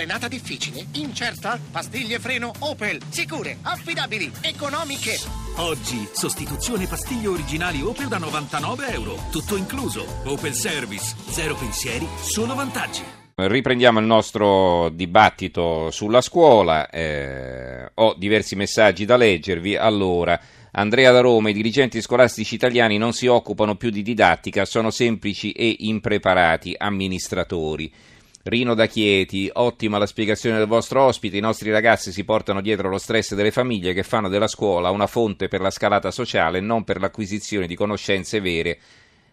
Frenata difficile? Incerta? Pastiglie freno Opel. Sicure, affidabili, economiche. Oggi, sostituzione pastiglie originali Opel da 99 euro. Tutto incluso. Opel Service. Zero pensieri, solo vantaggi. Riprendiamo il nostro dibattito sulla scuola. Eh, ho diversi messaggi da leggervi. Allora. Andrea da Roma, i dirigenti scolastici italiani non si occupano più di didattica, sono semplici e impreparati amministratori. Rino da Chieti, ottima la spiegazione del vostro ospite, i nostri ragazzi si portano dietro lo stress delle famiglie che fanno della scuola una fonte per la scalata sociale, non per l'acquisizione di conoscenze vere,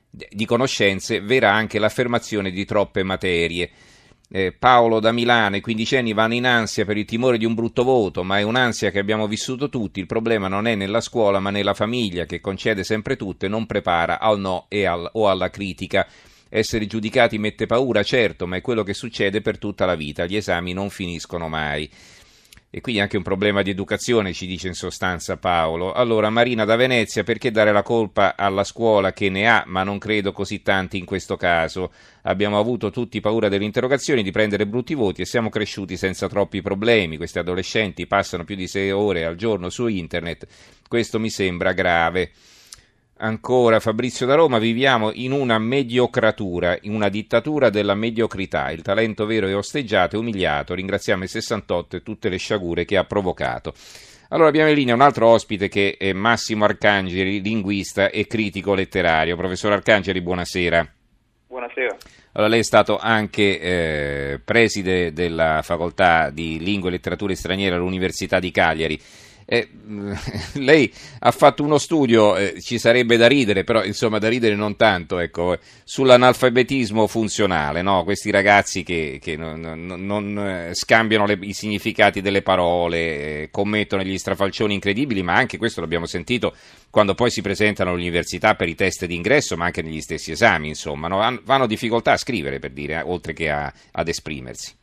di conoscenze, vera anche l'affermazione di troppe materie. Eh, Paolo da Milano, i quindicenni vanno in ansia per il timore di un brutto voto, ma è un'ansia che abbiamo vissuto tutti. Il problema non è nella scuola, ma nella famiglia che concede sempre tutto e non prepara al no al, o alla critica. Essere giudicati mette paura, certo, ma è quello che succede per tutta la vita. Gli esami non finiscono mai. E quindi anche un problema di educazione, ci dice in sostanza Paolo. Allora, Marina da Venezia, perché dare la colpa alla scuola che ne ha, ma non credo così tanti in questo caso? Abbiamo avuto tutti paura delle interrogazioni, di prendere brutti voti e siamo cresciuti senza troppi problemi. Questi adolescenti passano più di sei ore al giorno su internet. Questo mi sembra grave. Ancora Fabrizio da Roma, viviamo in una mediocratura, in una dittatura della mediocrità. Il talento vero è osteggiato e umiliato. Ringraziamo il 68 e tutte le sciagure che ha provocato. Allora abbiamo in linea un altro ospite che è Massimo Arcangeli, linguista e critico letterario. Professor Arcangeli, buonasera. Buonasera. Allora, lei è stato anche eh, preside della facoltà di lingue e letterature straniere all'Università di Cagliari. Eh, lei ha fatto uno studio, eh, ci sarebbe da ridere, però insomma da ridere non tanto, ecco, sull'analfabetismo funzionale, no? questi ragazzi che, che non, non, non, eh, scambiano le, i significati delle parole, eh, commettono gli strafalcioni incredibili, ma anche questo l'abbiamo sentito quando poi si presentano all'università per i test d'ingresso, ma anche negli stessi esami, insomma, no? hanno difficoltà a scrivere, per dire, oltre che a, ad esprimersi.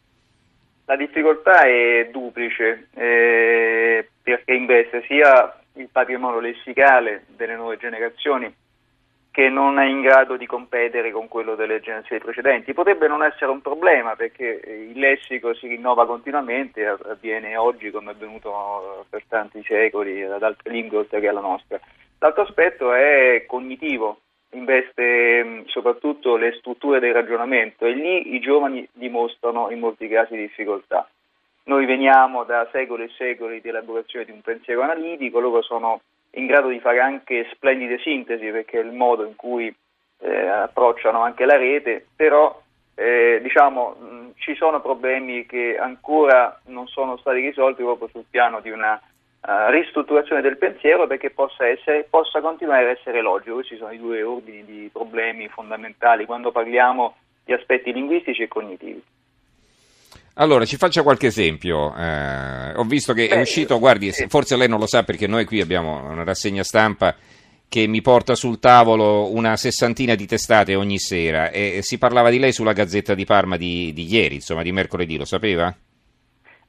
La difficoltà è duplice, eh, perché investe sia il patrimonio lessicale delle nuove generazioni che non è in grado di competere con quello delle generazioni precedenti. Potrebbe non essere un problema perché il lessico si rinnova continuamente, avviene oggi come è avvenuto per tanti secoli ad altre lingue oltre che alla nostra. L'altro aspetto è cognitivo, investe mm, soprattutto le strutture del ragionamento e lì i giovani dimostrano in molti casi difficoltà. Noi veniamo da secoli e secoli di elaborazione di un pensiero analitico, loro sono in grado di fare anche splendide sintesi perché è il modo in cui eh, approcciano anche la rete, però eh, diciamo, mh, mm, ci sono problemi che ancora non sono stati risolti proprio sul piano di una uh, ristrutturazione del pensiero perché possa, essere, possa continuare ad essere logico. Questi sono i due ordini di problemi fondamentali quando parliamo di aspetti linguistici e cognitivi. Allora, ci faccia qualche esempio. Eh, ho visto che Beh, è uscito, guardi, sì. forse lei non lo sa perché noi qui abbiamo una rassegna stampa che mi porta sul tavolo una sessantina di testate ogni sera e si parlava di lei sulla Gazzetta di Parma di, di ieri, insomma, di mercoledì, lo sapeva?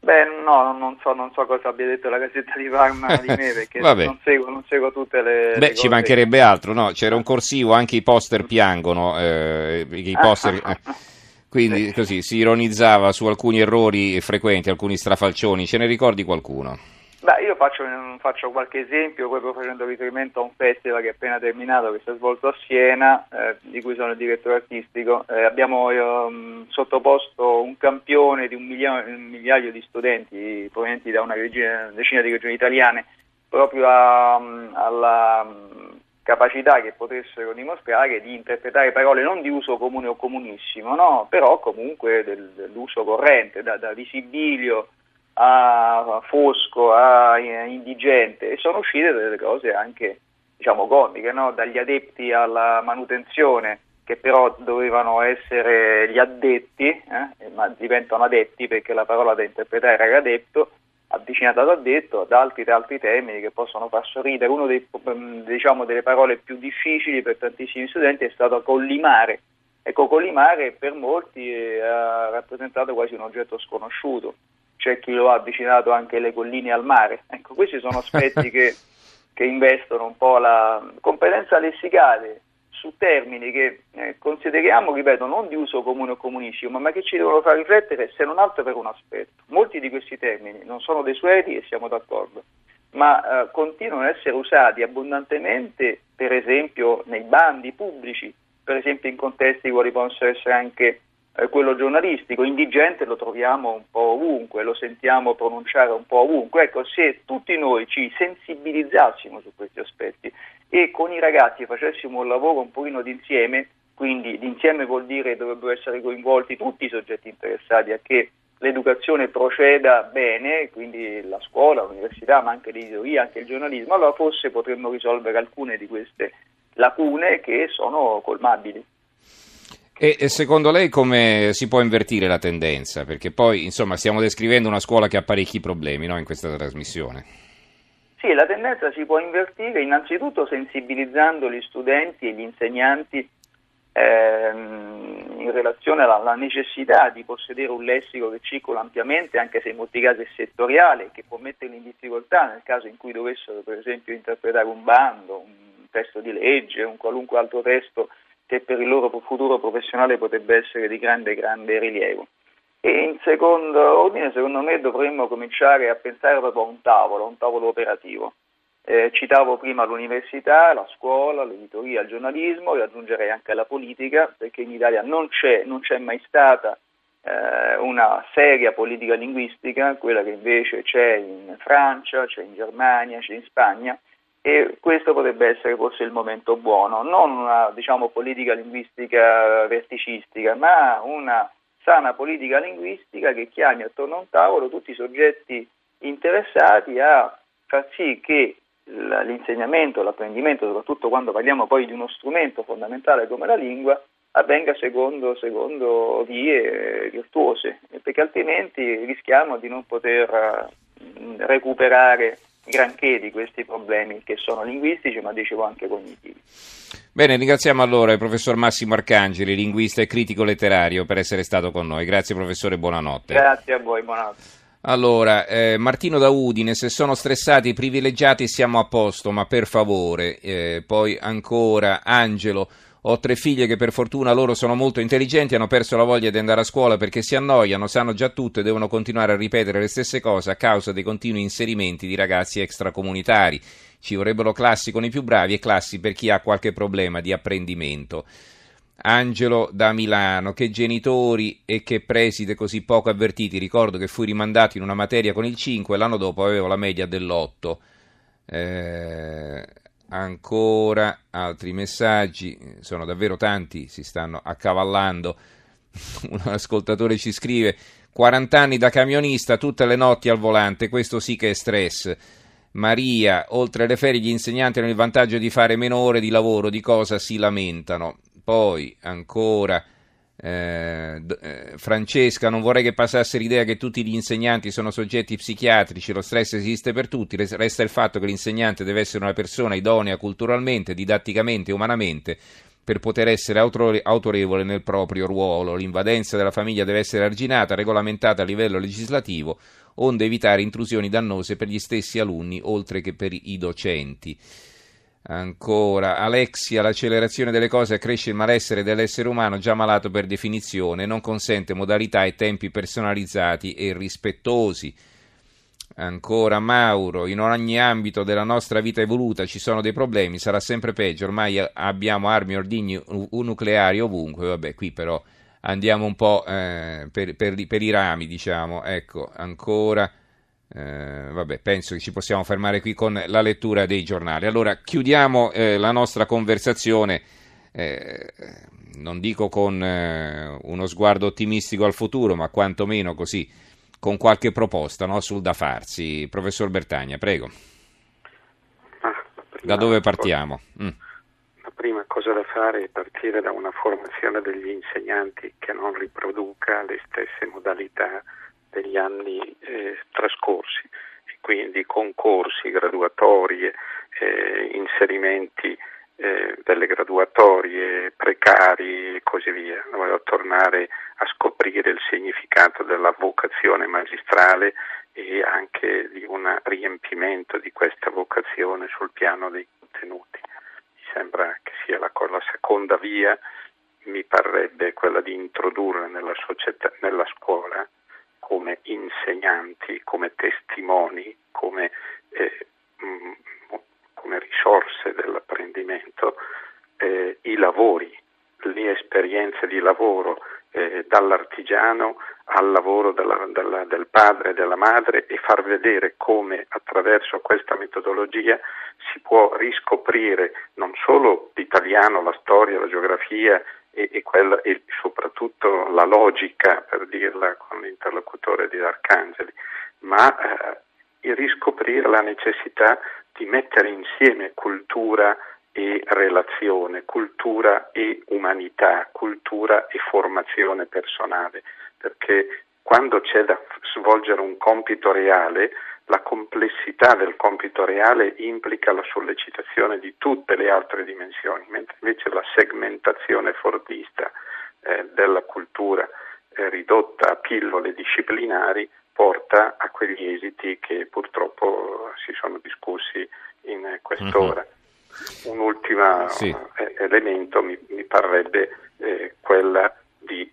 Beh, no, non so, non so, cosa abbia detto la Gazzetta di Parma di me perché non seguo, non, seguo, tutte le. Beh, le ci mancherebbe altro, no? C'era un corsivo, anche i poster piangono. Eh, i poster, eh, quindi così si ironizzava su alcuni errori frequenti, alcuni strafalcioni. Ce ne ricordi qualcuno? Beh, io faccio, faccio, qualche esempio, proprio facendo riferimento a un festival che è appena terminato, che si è svolto a Siena, eh, di cui sono il direttore artistico. Eh, abbiamo eh, sottoposto un campione di un migliaio, un migliaio, di studenti provenienti da una regina, decina di regioni italiane, proprio a, alla capacità che potessero dimostrare di interpretare parole non di uso comune o comunissimo, no? però comunque del, dell'uso corrente, da, da visibilio a Fosco, a Indigente e sono uscite delle cose anche diciamo comiche, no? dagli adepti alla manutenzione che però dovevano essere gli addetti, eh? ma diventano adepti perché la parola da interpretare era adepto, avvicinata ad addetto, ad altri, ad altri temi che possono far sorridere. Una diciamo, delle parole più difficili per tantissimi studenti è stato collimare. Ecco, collimare per molti eh, ha rappresentato quasi un oggetto sconosciuto c'è chi lo ha avvicinato anche le colline al mare. Ecco, questi sono aspetti che, che investono un po' la competenza lessicale su termini che eh, consideriamo, ripeto, non di uso comune o comunissimo, ma che ci devono far riflettere se non altro per un aspetto. Molti di questi termini non sono desueti e siamo d'accordo, ma eh, continuano ad essere usati abbondantemente, per esempio nei bandi pubblici, per esempio in contesti quali possono essere anche eh, quello giornalistico, indigente lo troviamo un po' ovunque, lo sentiamo pronunciare un po' ovunque. Ecco, se tutti noi ci sensibilizzassimo su questi aspetti e con i ragazzi facessimo un lavoro un pochino d'insieme, quindi d'insieme vuol dire che dovrebbero essere coinvolti tutti i soggetti interessati a che l'educazione proceda bene, quindi la scuola, l'università, ma anche l'editoria, anche il giornalismo, allora forse potremmo risolvere alcune di queste lacune che sono colmabili. E secondo lei come si può invertire la tendenza? Perché poi, insomma, stiamo descrivendo una scuola che ha parecchi problemi no, in questa trasmissione. Sì, la tendenza si può invertire innanzitutto sensibilizzando gli studenti e gli insegnanti ehm, in relazione alla, alla, necessità di possedere un lessico che circola ampiamente, anche se in molti casi è settoriale, che può metterli in difficoltà nel caso in cui dovessero, per esempio, interpretare un bando, un testo di legge, un qualunque altro testo che per il loro futuro professionale potrebbe essere di grande, grande rilievo. E in secondo ordine, secondo me, dovremmo cominciare a pensare proprio a un tavolo, a un tavolo operativo. Eh, citavo prima l'università, la scuola, l'editoria, il giornalismo e aggiungerei anche la politica, perché in Italia non c'è, non c'è mai stata eh, una seria politica linguistica, quella che invece c'è in Francia, c'è in Germania, c'è in Spagna, e questo potrebbe essere forse il momento buono, non una diciamo, politica linguistica verticistica, ma una sana politica linguistica che chiami attorno a un tavolo tutti i soggetti interessati a far sì che l'insegnamento, l'apprendimento, soprattutto quando parliamo poi di uno strumento fondamentale come la lingua, avvenga secondo, secondo vie virtuose, perché altrimenti rischiamo di non poter recuperare granché di questi problemi che sono linguistici ma dicevo anche cognitivi. Bene, ringraziamo allora il professor Massimo Arcangeli, linguista e critico letterario, per essere stato con noi. Grazie professore, buonanotte. Grazie a voi, buonanotte. Allora, eh, Martino da Udine, se sono stressati i privilegiati siamo a posto, ma per favore. Eh, poi ancora Angelo, ho tre figlie che per fortuna loro sono molto intelligenti, hanno perso la voglia di andare a scuola perché si annoiano, sanno già tutto e devono continuare a ripetere le stesse cose a causa dei continui inserimenti di ragazzi extracomunitari. Ci vorrebbero classi con i più bravi e classi per chi ha qualche problema di apprendimento. Angelo da Milano, che genitori e che preside così poco avvertiti. Ricordo che fui rimandato in una materia con il 5 e l'anno dopo avevo la media dell'8. Eh, ancora altri messaggi, sono davvero tanti, si stanno accavallando. Un ascoltatore ci scrive: 40 anni da camionista, tutte le notti al volante, questo sì che è stress. Maria, oltre alle ferie gli insegnanti hanno il vantaggio di fare meno ore di lavoro, di cosa si lamentano. Poi ancora eh, eh, Francesca, non vorrei che passasse l'idea che tutti gli insegnanti sono soggetti psichiatrici, lo stress esiste per tutti, resta il fatto che l'insegnante deve essere una persona idonea culturalmente, didatticamente, umanamente per poter essere autorevole nel proprio ruolo. L'invadenza della famiglia deve essere arginata, regolamentata a livello legislativo, onde evitare intrusioni dannose per gli stessi alunni, oltre che per i docenti. Ancora, Alexia, l'accelerazione delle cose accresce il malessere dell'essere umano già malato per definizione, non consente modalità e tempi personalizzati e rispettosi. Ancora Mauro, in ogni ambito della nostra vita evoluta ci sono dei problemi, sarà sempre peggio, ormai abbiamo armi ordigni nucleari ovunque, vabbè, qui però andiamo un po' eh, per, per, per, i rami, diciamo, ecco, ancora eh, vabbè, penso che ci possiamo fermare qui con la lettura dei giornali. Allora, chiudiamo eh, la nostra conversazione, eh, non dico con eh, uno sguardo ottimistico al futuro, ma quantomeno così, con qualche proposta no, sul da farsi. Professor Bertagna, prego. Ah, da dove partiamo? Mm. La prima cosa da fare è partire da una formazione degli insegnanti che non riproduca le stesse modalità degli anni eh, trascorsi, quindi concorsi, graduatorie, eh, inserimenti eh, delle graduatorie precari e così via. Voglio tornare a scoprire il significato della vocazione magistrale e anche di un riempimento di questa vocazione sul piano dei contenuti. Mi sembra che sia la, la seconda via, mi parrebbe quella di introdurre nella, società, nella scuola come insegnanti, come testimoni, come, eh, mm, come risorse dell'apprendimento eh, i lavori, le esperienze di lavoro eh, dall'artigiano al lavoro della, della, del padre e della madre e far vedere come attraverso questa metodologia si può riscoprire non solo l'italiano, la storia, la geografia e, e, quella, e soprattutto la logica, per dirla con l'interlocutore di Arcangeli, ma eh, riscoprire la necessità di mettere insieme cultura e relazione, cultura e umanità, cultura e formazione personale, perché quando c'è da svolgere un compito reale, la complessità del compito reale implica la sollecitazione di tutte le altre dimensioni, mentre invece la segmentazione fordista eh, della cultura eh, ridotta a pillole disciplinari porta a quegli esiti che purtroppo si sono discussi in quest'ora. Uh-huh. Un ultimo sì. Eh, elemento mi, mi parrebbe eh, quella di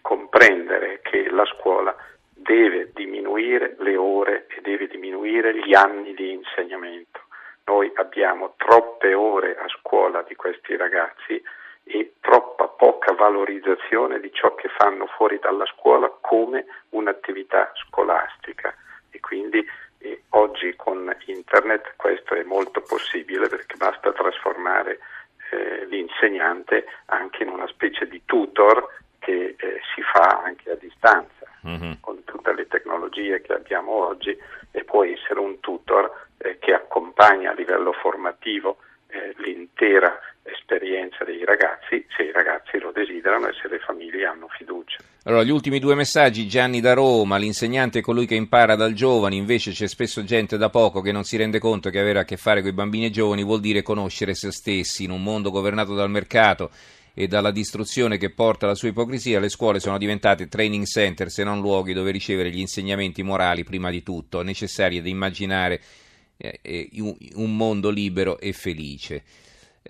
comprendere che la scuola deve diminuire le ore e deve diminuire gli anni di insegnamento. Noi abbiamo troppe ore a scuola di questi ragazzi e troppa poca valorizzazione di ciò che fanno fuori dalla scuola come un'attività scolastica e quindi oggi con internet questo è molto possibile perché basta trasformare eh, l'insegnante anche in una specie di tutor che eh, si fa anche a distanza mm-hmm. con tutte le tecnologie che abbiamo oggi e può essere un tutor eh, che accompagna a livello formativo eh, l'intera esperienza dei ragazzi se i ragazzi lo desiderano e se le famiglie hanno. Allora, gli ultimi due messaggi, Gianni da Roma, l'insegnante è colui che impara dal giovane, invece c'è spesso gente da poco che non si rende conto che avere a che fare con i bambini e giovani vuol dire conoscere se stessi in un mondo governato dal mercato e dalla distruzione che porta alla sua ipocrisia, le scuole sono diventate training center se non luoghi dove ricevere gli insegnamenti morali prima di tutto, necessari ad immaginare eh, eh un mondo libero e felice.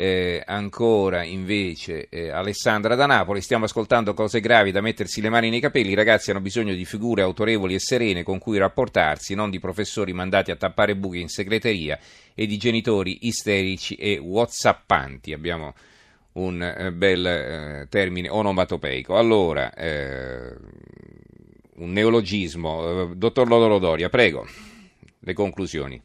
Eh, ancora invece eh, Alessandra da Napoli, stiamo ascoltando cose gravi da mettersi le mani nei capelli, i ragazzi hanno bisogno di figure autorevoli e serene con cui rapportarsi, non di professori mandati a tappare buchi in segreteria e di genitori isterici e whatsappanti. Abbiamo un eh, bel eh, termine onomatopeico. Allora, eh, un neologismo. dottor Lodorodoria, prego, le conclusioni.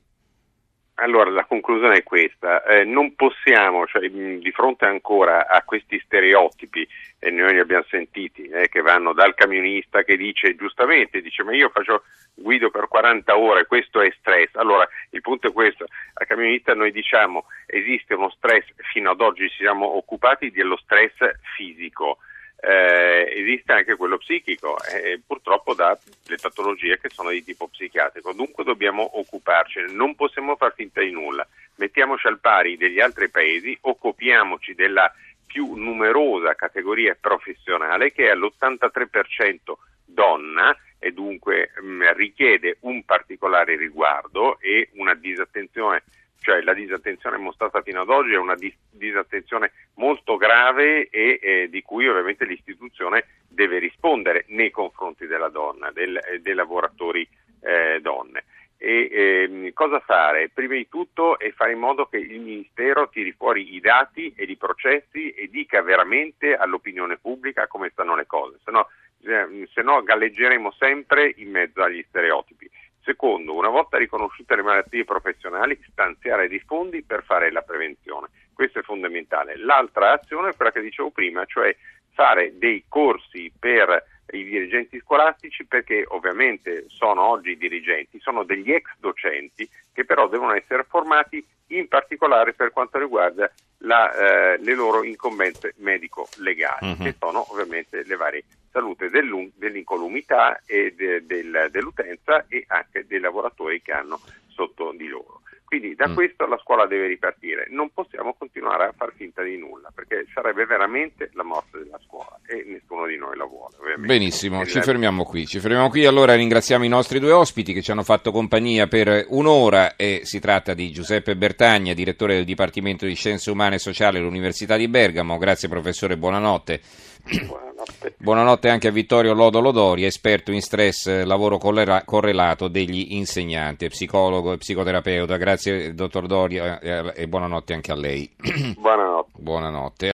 Allora, la conclusione è questa, eh, non possiamo, cioè, di fronte ancora a questi stereotipi, e noi li abbiamo sentiti, eh, che vanno dal camionista che dice giustamente, dice ma io faccio guido per 40 ore, questo è stress. Allora, il punto è questo, al camionista noi diciamo esiste uno stress, fino ad oggi ci siamo occupati dello stress fisico, eh, esiste anche quello psichico e purtroppo da le patologie che sono di tipo psichiatrico. Dunque dobbiamo occuparcene, non possiamo far finta di nulla. Mettiamoci al pari degli altri paesi, occupiamoci della più numerosa categoria professionale che è all'83% donna e dunque mh, mm, richiede un particolare riguardo e una disattenzione cioè la disattenzione mostrata fino ad oggi è una dis- disattenzione molto grave e eh, di cui ovviamente l'istituzione deve rispondere nei confronti della donna, del, eh, dei lavoratori eh, donne. E, ehm, cosa fare? Prima di tutto è fare in modo che il Ministero tiri fuori i dati e i processi e dica veramente all'opinione pubblica come stanno le cose, se eh, se no galleggeremo sempre in mezzo agli stereotipi. Secondo, una volta riconosciute le malattie professionali, stanziare dei fondi per fare la prevenzione. Questo è fondamentale. L'altra azione è quella che dicevo prima, cioè fare dei corsi per i dirigenti scolastici perché ovviamente sono oggi dirigenti, sono degli ex docenti che però devono essere formati in particolare per quanto riguarda la, eh, le loro incombenze medico-legali, uh-huh. che sono ovviamente le varie salute dell'incolumità e de, del, dell'utenza e anche dei lavoratori che hanno sotto di loro. Quindi da Mm. questo la scuola deve ripartire. Non possiamo continuare a far finta di nulla, perché sarebbe veramente la morte della scuola nessuno di noi la vuole. ovviamente. Benissimo, ci la- fermiamo qui. Ci fermiamo qui. Allora ringraziamo i nostri due ospiti che ci hanno fatto compagnia per un'ora e si tratta di Giuseppe Bertagna, direttore del Dipartimento di Scienze Umane e Sociali all'Università di Bergamo. Grazie professore, buonanotte. Buonanotte. Buonanotte anche a Vittorio Lodo Lodori, esperto in stress lavoro correlato degli insegnanti, psicologo e psicoterapeuta. Grazie dottor Doria eh, e buonanotte anche a lei. Buonanotte. buonanotte.